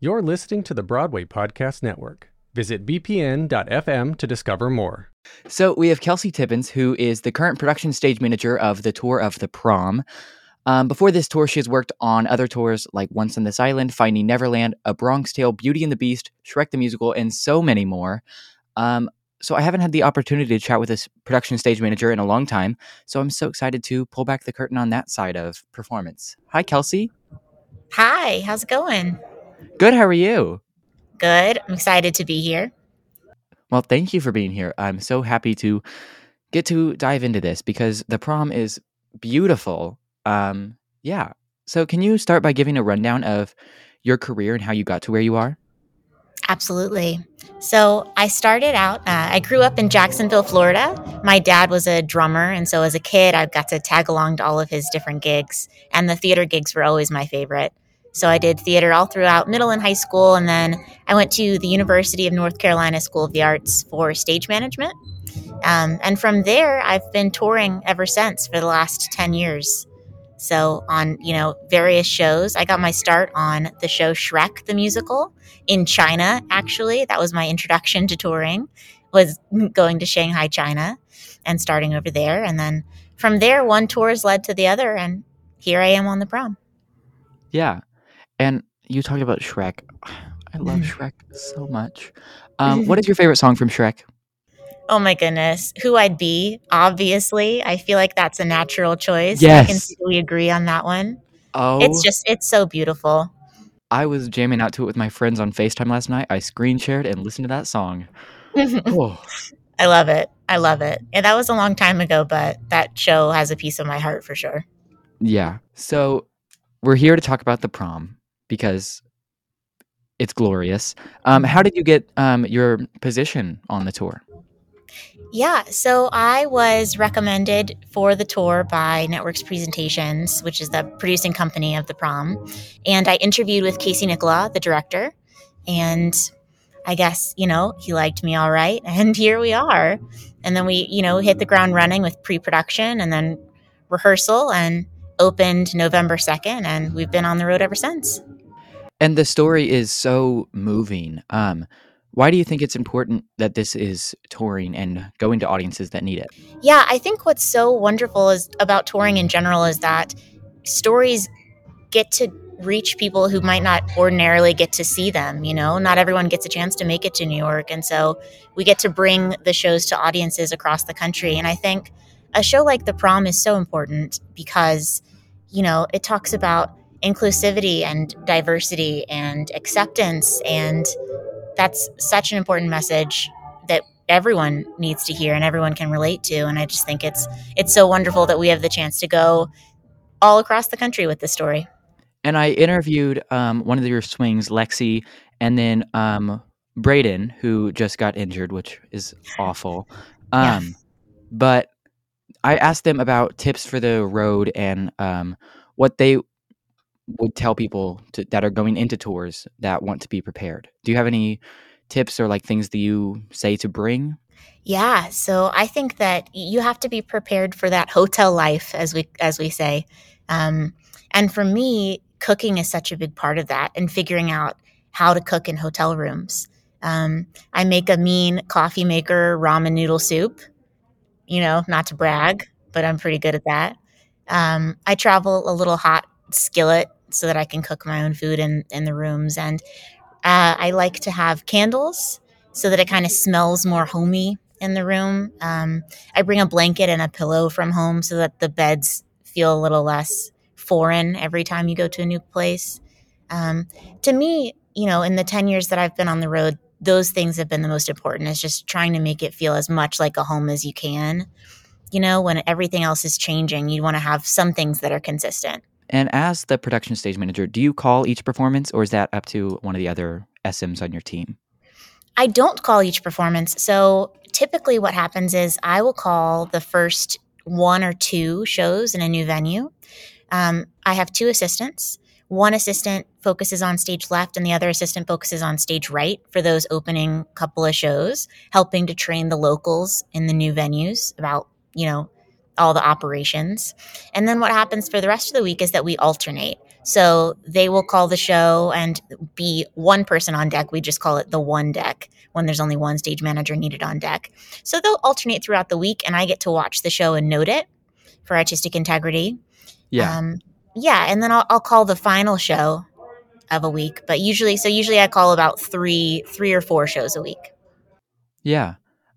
You're listening to the Broadway Podcast Network. Visit bpn.fm to discover more. So we have Kelsey Tibbins, who is the current production stage manager of the tour of the prom. Um, before this tour, she has worked on other tours like Once on This Island, Finding Neverland, A Bronx Tale, Beauty and the Beast, Shrek the Musical, and so many more. Um, so I haven't had the opportunity to chat with this production stage manager in a long time. So I'm so excited to pull back the curtain on that side of performance. Hi, Kelsey. Hi, how's it going? Good. How are you? Good. I'm excited to be here. Well, thank you for being here. I'm so happy to get to dive into this because the prom is beautiful. Um, yeah. So, can you start by giving a rundown of your career and how you got to where you are? Absolutely. So, I started out, uh, I grew up in Jacksonville, Florida. My dad was a drummer. And so, as a kid, I got to tag along to all of his different gigs. And the theater gigs were always my favorite. So I did theater all throughout middle and high school. And then I went to the University of North Carolina School of the Arts for stage management. Um, and from there, I've been touring ever since for the last 10 years. So on, you know, various shows. I got my start on the show Shrek the Musical in China, actually. That was my introduction to touring, was going to Shanghai, China and starting over there. And then from there, one tour has led to the other. And here I am on the prom. Yeah. And you talked about Shrek. I love Shrek so much. Um, what is your favorite song from Shrek? Oh my goodness. Who I'd be, obviously. I feel like that's a natural choice. Yes. I can see we agree on that one. Oh, It's just, it's so beautiful. I was jamming out to it with my friends on FaceTime last night. I screen shared and listened to that song. I Oh, love it. I love it. And that was a long time ago, but that show has a piece of my heart for sure. yeah. So we're here to talk about the prom because it's glorious. Um, how did you get um, your position on the tour? Yeah, so I was recommended for the tour by Networks Presentations, which is the producing company of the prom. And I interviewed with Casey Nicholaw, the director. And I guess, you know, he liked me all right. And here we are. And then we, you know, hit the ground running with pre production and then rehearsal and opened November 2nd. And we've been on the road ever since. And the story is so moving. Um, why do you think it's important that this is touring and going to audiences that need it? Yeah, I think what's so wonderful is about touring in general is that stories get to reach people who might not ordinarily get to see them, you know? Not everyone gets a chance to make it to New York, and so we get to bring the shows to audiences across the country. And I think a show like The Prom is so important because, you know, it talks about inclusivity and diversity and acceptance and that's such an important message that everyone needs to hear and everyone can relate to and i just think it's it's so wonderful that we have the chance to go all across the country with this story And I interviewed um, one of your swings, Lexi, and then um, Braden, who just got injured, which is awful. Yeah. Um, But I asked them about tips for the road and um, what they would tell people to, that are going into tours that want to be prepared. Do you have any tips or like things that you say to bring? yeah so i think that you have to be prepared for that hotel life as we as we say um, and for me cooking is such a big part of that and figuring out how to cook in hotel rooms um, i make a mean coffee maker ramen noodle soup you know not to brag but i'm pretty good at that um, i travel a little hot skillet so that i can cook my own food in, in the rooms and uh, i like to have candles so that it kind of smells more homey in the room. Um, I bring a blanket and a pillow from home so that the beds feel a little less foreign every time you go to a new place. Um, to me, you know, in the 10 years that I've been on the road, those things have been the most important is just trying to make it feel as much like a home as you can. You know, when everything else is changing, you want to have some things that are consistent. And as the production stage manager, do you call each performance or is that up to one of the other SMs on your team? I don't call each performance. So typically, what happens is I will call the first one or two shows in a new venue. Um, I have two assistants. One assistant focuses on stage left, and the other assistant focuses on stage right for those opening couple of shows, helping to train the locals in the new venues about, you know, all the operations. And then what happens for the rest of the week is that we alternate. So they will call the show and be one person on deck. We just call it the one deck when there's only one stage manager needed on deck. So they'll alternate throughout the week, and I get to watch the show and note it for artistic integrity. Yeah. Um, yeah, and then I'll, I'll call the final show of a week. But usually, so usually I call about three, three or four shows a week. Yeah.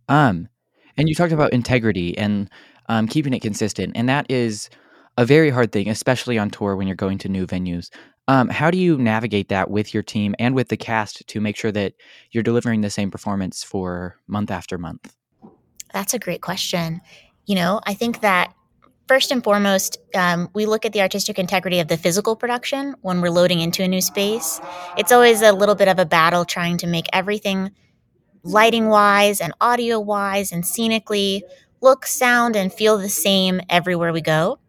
Um, and you talked about integrity and um, keeping it consistent, and that is a very hard thing, especially on tour when you're going to new venues. Um, how do you navigate that with your team and with the cast to make sure that you're delivering the same performance for month after month? That's a great question. You know, I think that first and foremost, um, we look at the artistic integrity of the physical production when we're loading into a new space. It's always a little bit of a battle trying to make everything lighting wise and audio wise and scenically look, sound, and feel the same everywhere we go.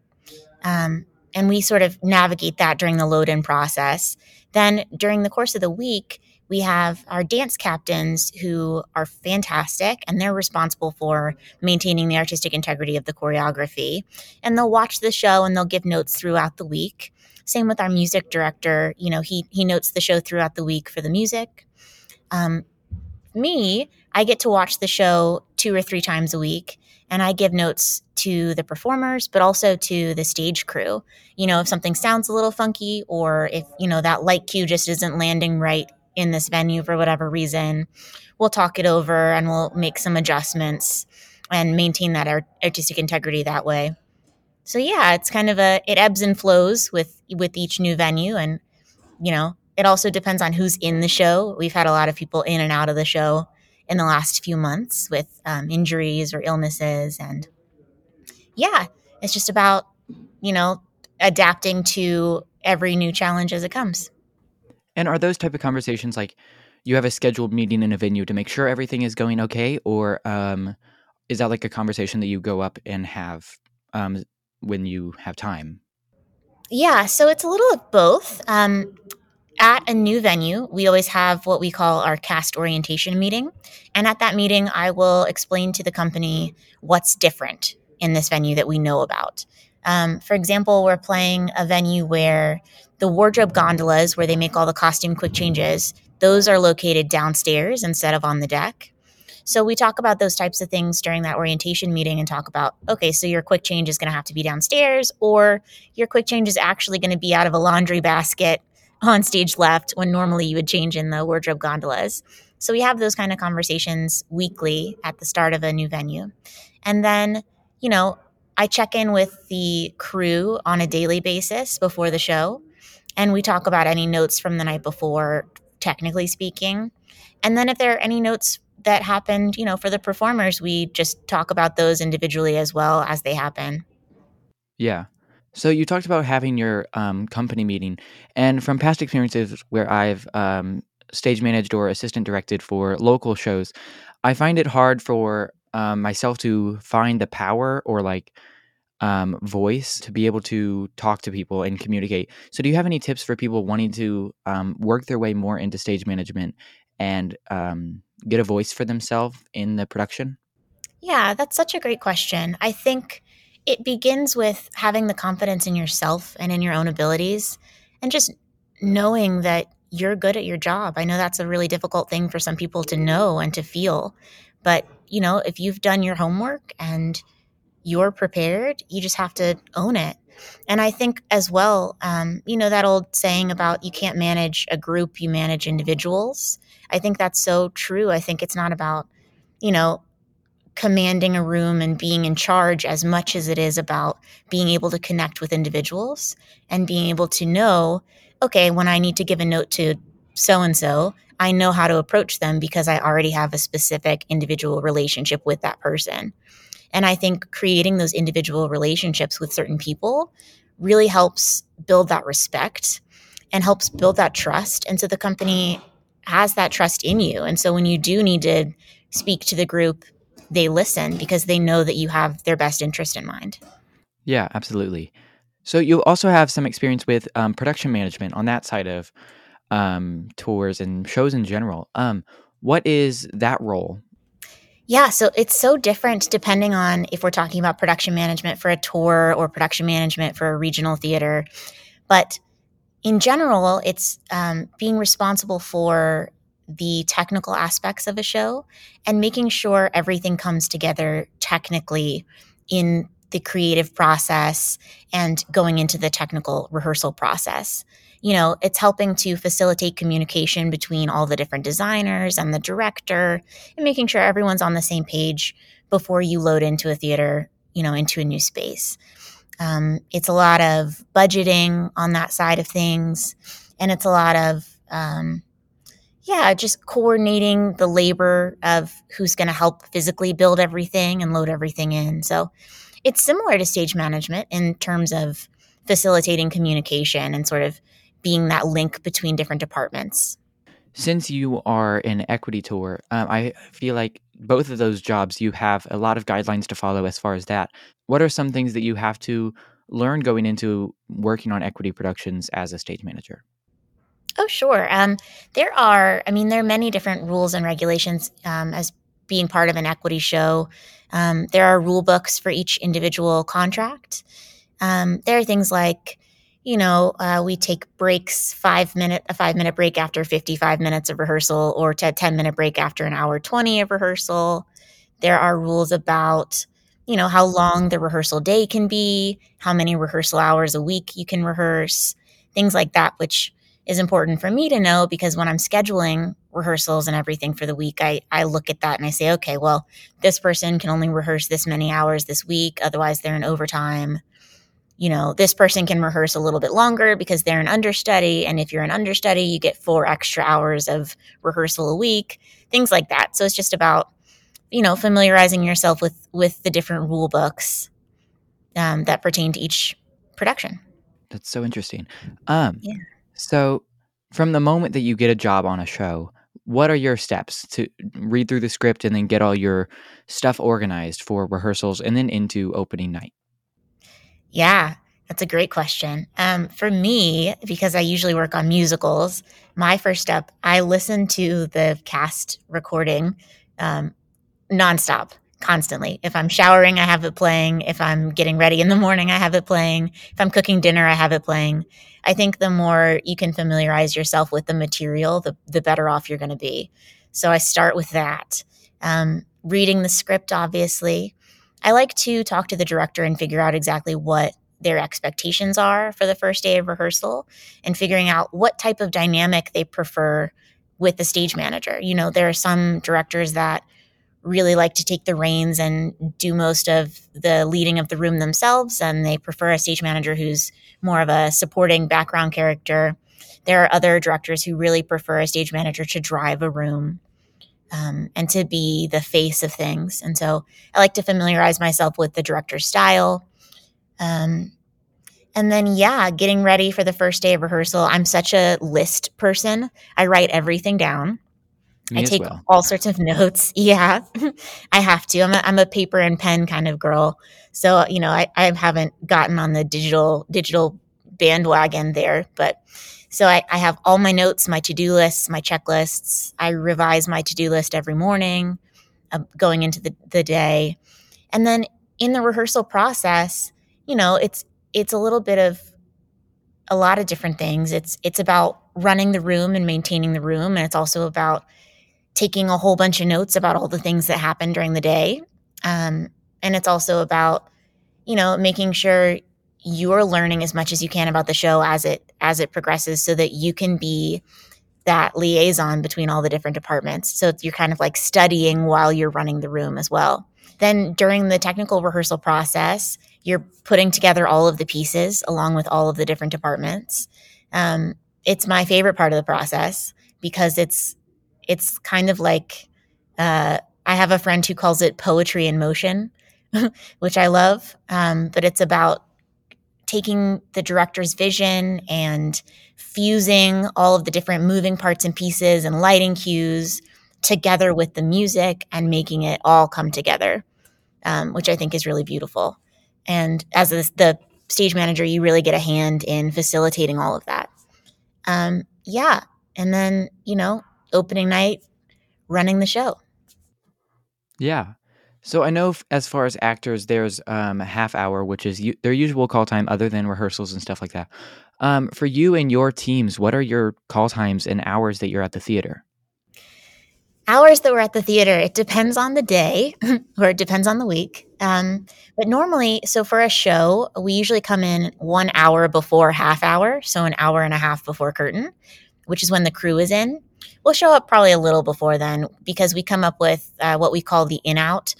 Um, and we sort of navigate that during the load in process. Then during the course of the week, we have our dance captains who are fantastic and they're responsible for maintaining the artistic integrity of the choreography. And they'll watch the show and they'll give notes throughout the week. Same with our music director. You know, he he notes the show throughout the week for the music. Um, me, I get to watch the show two or three times a week and I give notes to the performers, but also to the stage crew. You know, if something sounds a little funky or if, you know, that light cue just isn't landing right in this venue for whatever reason, we'll talk it over and we'll make some adjustments and maintain that artistic integrity that way. So yeah, it's kind of a it ebbs and flows with with each new venue and you know, it also depends on who's in the show. We've had a lot of people in and out of the show in the last few months with um, injuries or illnesses. And yeah, it's just about, you know, adapting to every new challenge as it comes. And are those type of conversations like you have a scheduled meeting in a venue to make sure everything is going okay? Or um, is that like a conversation that you go up and have um, when you have time? Yeah, so it's a little of both. Um, at a new venue, we always have what we call our cast orientation meeting. And at that meeting, I will explain to the company what's different in this venue that we know about. Um, for example, we're playing a venue where the wardrobe gondolas, where they make all the costume quick changes, those are located downstairs instead of on the deck. So we talk about those types of things during that orientation meeting and talk about, okay, so your quick change is going to have to be downstairs, or your quick change is actually going to be out of a laundry basket on stage left when normally you would change in the wardrobe gondolas. So we have those kind of conversations weekly at the start of a new venue. And then, you know, I check in with the crew on a daily basis before the show. And we talk about any notes from the night before, technically speaking. And then if there are any notes that happened, you know, for the performers, we just talk about those individually as well as they happen. Yeah. So you talked about having your um, company meeting, and from past experiences where I've um, stage managed or assistant directed for local shows, I find it hard for um, myself to find the power or like um, voice to be able to talk to people and communicate. So, do you have any tips for people wanting to um, work their way more into stage management and um, get a voice for themselves in the production? Yeah, that's such a great question. I think it begins with having the confidence in yourself and in your own abilities and just knowing that you're good at your job. I know that's a really difficult thing for some people to know and to feel. But, you know, if you've done your homework and you're prepared, you just have to own it. And I think as well, um, you know, that old saying about you can't manage a group, you manage individuals. I think that's so true. I think it's not about, you know, commanding a room and being in charge as much as it is about being able to connect with individuals and being able to know, okay, when I need to give a note to so and so, I know how to approach them because I already have a specific individual relationship with that person. And I think creating those individual relationships with certain people really helps build that respect and helps build that trust. And so the company has that trust in you. And so when you do need to speak to the group they listen because they know that you have their best interest in mind. Yeah, absolutely. So you also have some experience with um, production management on that side of um, tours and shows in general. Um, what is that role? Yeah, so it's so different depending on if we're talking about production management for a tour or production management for a regional theater. But in general, it's um, being responsible for the technical aspects of a show and making sure everything comes together technically in the creative process and going into the technical rehearsal process. You know, it's helping to facilitate communication between all the different designers and the director and making sure everyone's on the same page before you load into a theater, you know, into a new space. Um, it's a lot of budgeting on that side of things, and it's a lot of um, yeah, just coordinating the labor of who's going to help physically build everything and load everything in. So it's similar to stage management in terms of facilitating communication and sort of being that link between different departments. Since you are an equity tour, um, I feel like both of those jobs you have a lot of guidelines to follow as far as that. What are some things that you have to learn going into working on equity productions as a stage manager? Oh, sure. Um, there are, I mean, there are many different rules and regulations um, as being part of an equity show. Um, there are rule books for each individual contract. Um, there are things like, you know, uh, we take breaks five minute a five minute break after fifty five minutes of rehearsal, or to a ten minute break after an hour twenty of rehearsal. There are rules about, you know, how long the rehearsal day can be, how many rehearsal hours a week you can rehearse, things like that, which is important for me to know because when I'm scheduling rehearsals and everything for the week, I, I look at that and I say, okay, well, this person can only rehearse this many hours this week. Otherwise, they're in overtime. You know, this person can rehearse a little bit longer because they're an understudy. And if you're an understudy, you get four extra hours of rehearsal a week, things like that. So it's just about, you know, familiarizing yourself with, with the different rule books um, that pertain to each production. That's so interesting. Um, Yeah. So, from the moment that you get a job on a show, what are your steps to read through the script and then get all your stuff organized for rehearsals and then into opening night? Yeah, that's a great question. Um, for me, because I usually work on musicals, my first step, I listen to the cast recording um, nonstop, constantly. If I'm showering, I have it playing. If I'm getting ready in the morning, I have it playing. If I'm cooking dinner, I have it playing. I think the more you can familiarize yourself with the material, the, the better off you're going to be. So I start with that. Um, reading the script, obviously. I like to talk to the director and figure out exactly what their expectations are for the first day of rehearsal and figuring out what type of dynamic they prefer with the stage manager. You know, there are some directors that really like to take the reins and do most of the leading of the room themselves, and they prefer a stage manager who's more of a supporting background character. There are other directors who really prefer a stage manager to drive a room um, and to be the face of things. And so I like to familiarize myself with the director's style. Um, and then, yeah, getting ready for the first day of rehearsal. I'm such a list person. I write everything down. Me I take well. all sorts of notes. Yeah, I have to. I'm a, I'm a paper and pen kind of girl. So, you know, I, I haven't gotten on the digital digital bandwagon there, but so I, I have all my notes, my to-do lists, my checklists. I revise my to-do list every morning uh, going into the, the day. And then in the rehearsal process, you know, it's it's a little bit of a lot of different things. It's it's about running the room and maintaining the room, and it's also about taking a whole bunch of notes about all the things that happened during the day. Um, and it's also about, you know, making sure you're learning as much as you can about the show as it as it progresses so that you can be that liaison between all the different departments. So you're kind of like studying while you're running the room as well. Then during the technical rehearsal process, you're putting together all of the pieces along with all of the different departments. Um, it's my favorite part of the process because it's it's kind of like uh, I have a friend who calls it poetry in motion, which I love. Um, but it's about taking the director's vision and fusing all of the different moving parts and pieces and lighting cues together with the music and making it all come together, um, which I think is really beautiful. And as a, the stage manager, you really get a hand in facilitating all of that. Um, yeah. And then, you know, opening night, running the show. Yeah. So I know f- as far as actors, there's um, a half hour, which is u- their usual call time, other than rehearsals and stuff like that. Um, for you and your teams, what are your call times and hours that you're at the theater? Hours that we're at the theater, it depends on the day or it depends on the week. Um, but normally, so for a show, we usually come in one hour before half hour, so an hour and a half before curtain, which is when the crew is in. We'll show up probably a little before then because we come up with uh, what we call the in out,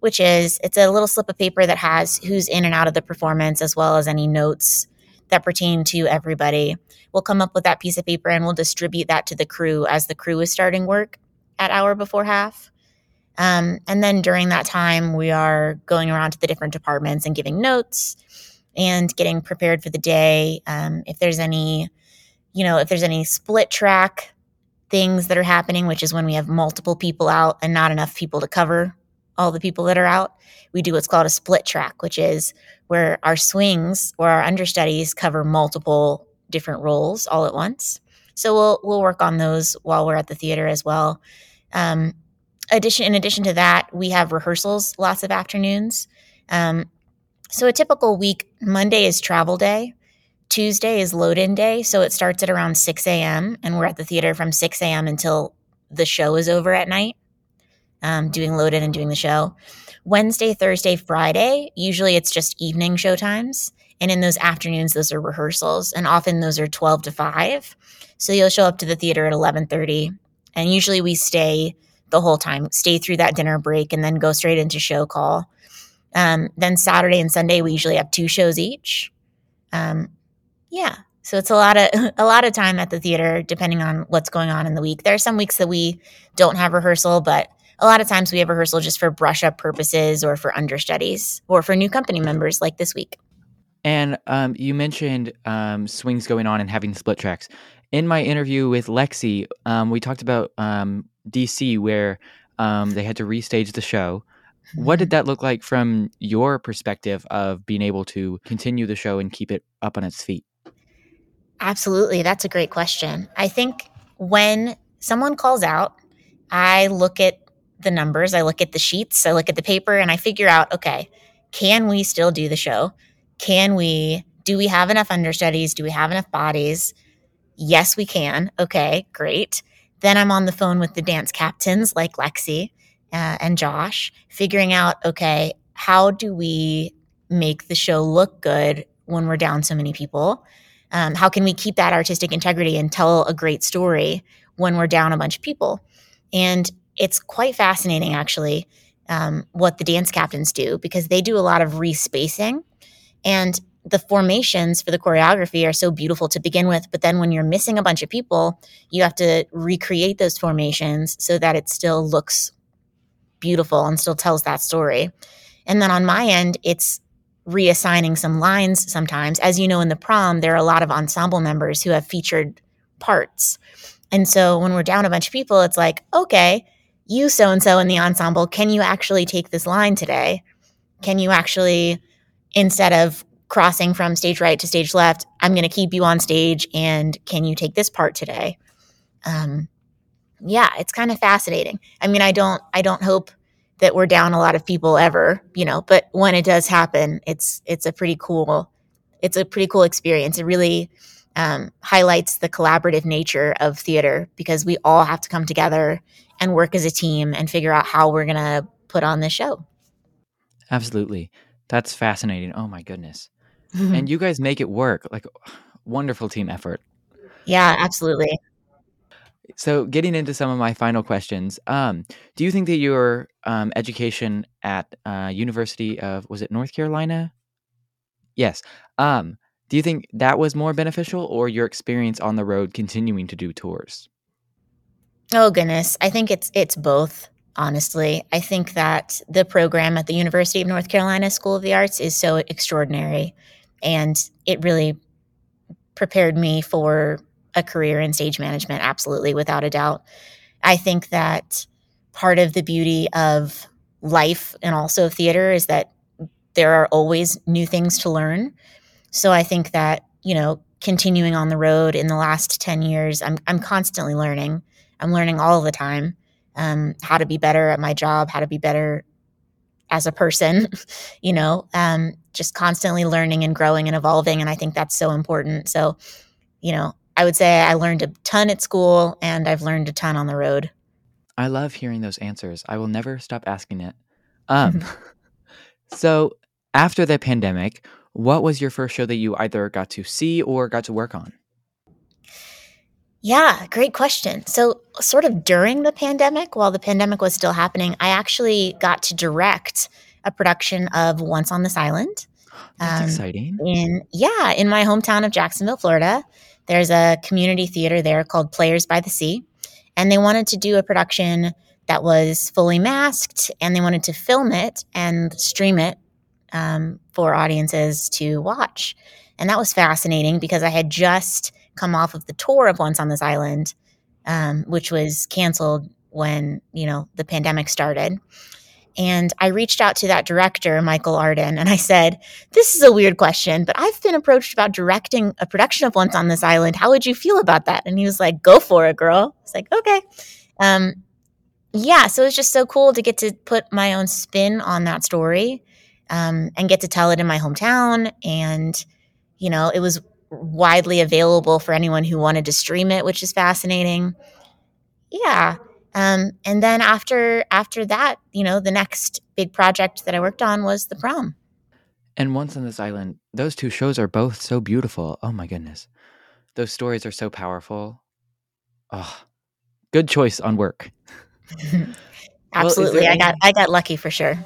which is it's a little slip of paper that has who's in and out of the performance as well as any notes that pertain to everybody. We'll come up with that piece of paper and we'll distribute that to the crew as the crew is starting work at hour before half. Um, and then during that time, we are going around to the different departments and giving notes and getting prepared for the day. Um, if there's any, you know, if there's any split track things that are happening, which is when we have multiple people out and not enough people to cover all the people that are out, we do what's called a split track, which is where our swings or our understudies cover multiple different roles all at once. So we'll we'll work on those while we're at the theater as well. Um, addition in addition to that, we have rehearsals lots of afternoons. Um, so a typical week, Monday is travel day. Tuesday is load in day. So it starts at around 6 a.m. and we're at the theater from 6 a.m. until the show is over at night, um, doing load in and doing the show. Wednesday, Thursday, Friday, usually it's just evening show times. And in those afternoons, those are rehearsals. And often those are 12 to 5. So you'll show up to the theater at 1130. And usually we stay the whole time, stay through that dinner break and then go straight into show call. Um, then Saturday and Sunday, we usually have two shows each. Um, yeah. So it's a lot of a lot of time at the theater, depending on what's going on in the week. There are some weeks that we don't have rehearsal, but a lot of times we have rehearsal just for brush up purposes or for understudies or for new company members like this week. And um, you mentioned um, swings going on and having split tracks. In my interview with Lexi, um, we talked about um, DC where um, they had to restage the show. What did that look like from your perspective of being able to continue the show and keep it up on its feet? Absolutely. That's a great question. I think when someone calls out, I look at the numbers, I look at the sheets, I look at the paper, and I figure out okay, can we still do the show? Can we, do we have enough understudies? Do we have enough bodies? Yes, we can. Okay, great. Then I'm on the phone with the dance captains like Lexi uh, and Josh, figuring out okay, how do we make the show look good when we're down so many people? Um, how can we keep that artistic integrity and tell a great story when we're down a bunch of people? And it's quite fascinating, actually, um, what the dance captains do because they do a lot of respacing. And the formations for the choreography are so beautiful to begin with. But then when you're missing a bunch of people, you have to recreate those formations so that it still looks beautiful and still tells that story. And then on my end, it's reassigning some lines sometimes. As you know, in the prom, there are a lot of ensemble members who have featured parts. And so when we're down a bunch of people, it's like, okay, you so and so in the ensemble, can you actually take this line today? Can you actually, instead of crossing from stage right to stage left, I'm going to keep you on stage and can you take this part today? Um, yeah, it's kind of fascinating. I mean, I don't, I don't hope that we're down a lot of people ever, you know, but when it does happen, it's, it's a pretty cool, it's a pretty cool experience. It really um, highlights the collaborative nature of theater because we all have to come together and work as a team and figure out how we're going to put on the show. Absolutely. That's fascinating. Oh my goodness. and you guys make it work. Like wonderful team effort. Yeah, absolutely. So, getting into some of my final questions, um, do you think that your um, education at uh, University of was it North Carolina? Yes. Um, do you think that was more beneficial, or your experience on the road continuing to do tours? Oh goodness, I think it's it's both. Honestly, I think that the program at the University of North Carolina School of the Arts is so extraordinary, and it really prepared me for a career in stage management. Absolutely, without a doubt. I think that part of the beauty of life and also theater is that there are always new things to learn. So I think that you know continuing on the road in the last 10 years i'm, I'm constantly learning I'm learning all the time um, how to be better at my job, how to be better as a person, you know, um, just constantly learning and growing and evolving. And I think that's so important. So, you know, I would say I learned a ton at school and I've learned a ton on the road. I love hearing those answers. I will never stop asking it. Um, so after the pandemic, what was your first show that you either got to see or got to work on? Yeah, great question. So, sort of during the pandemic, while the pandemic was still happening, I actually got to direct a production of Once on This Island. That's um, exciting. In yeah, in my hometown of Jacksonville, Florida, there's a community theater there called Players by the Sea, and they wanted to do a production that was fully masked, and they wanted to film it and stream it um, for audiences to watch. And that was fascinating because I had just come off of the tour of Once on This Island, um, which was canceled when you know the pandemic started. And I reached out to that director, Michael Arden, and I said, This is a weird question, but I've been approached about directing a production of Once on This Island. How would you feel about that? And he was like, Go for it, girl. It's like, Okay. Um, yeah, so it was just so cool to get to put my own spin on that story um, and get to tell it in my hometown. And, you know, it was widely available for anyone who wanted to stream it, which is fascinating. Yeah. Um, and then after after that, you know, the next big project that I worked on was the prom. And once on this island, those two shows are both so beautiful. Oh my goodness. Those stories are so powerful. Oh, good choice on work. Absolutely. Well, I got I got lucky for sure.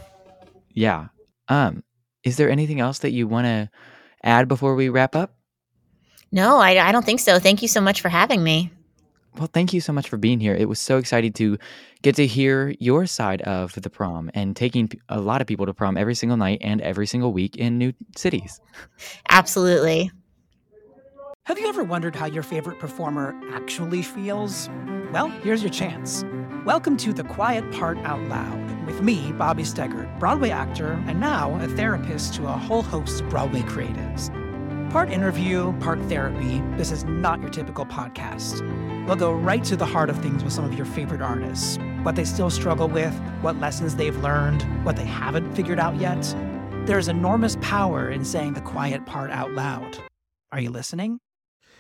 Yeah. Um, is there anything else that you want to add before we wrap up? No, I, I don't think so. Thank you so much for having me. Well, thank you so much for being here. It was so exciting to get to hear your side of the prom and taking a lot of people to prom every single night and every single week in new cities. Absolutely. Have you ever wondered how your favorite performer actually feels? Well, here's your chance. Welcome to The Quiet Part Out Loud with me, Bobby Steggert, Broadway actor and now a therapist to a whole host of Broadway creatives. Part interview, part therapy, this is not your typical podcast. We'll go right to the heart of things with some of your favorite artists what they still struggle with, what lessons they've learned, what they haven't figured out yet. There's enormous power in saying the quiet part out loud. Are you listening?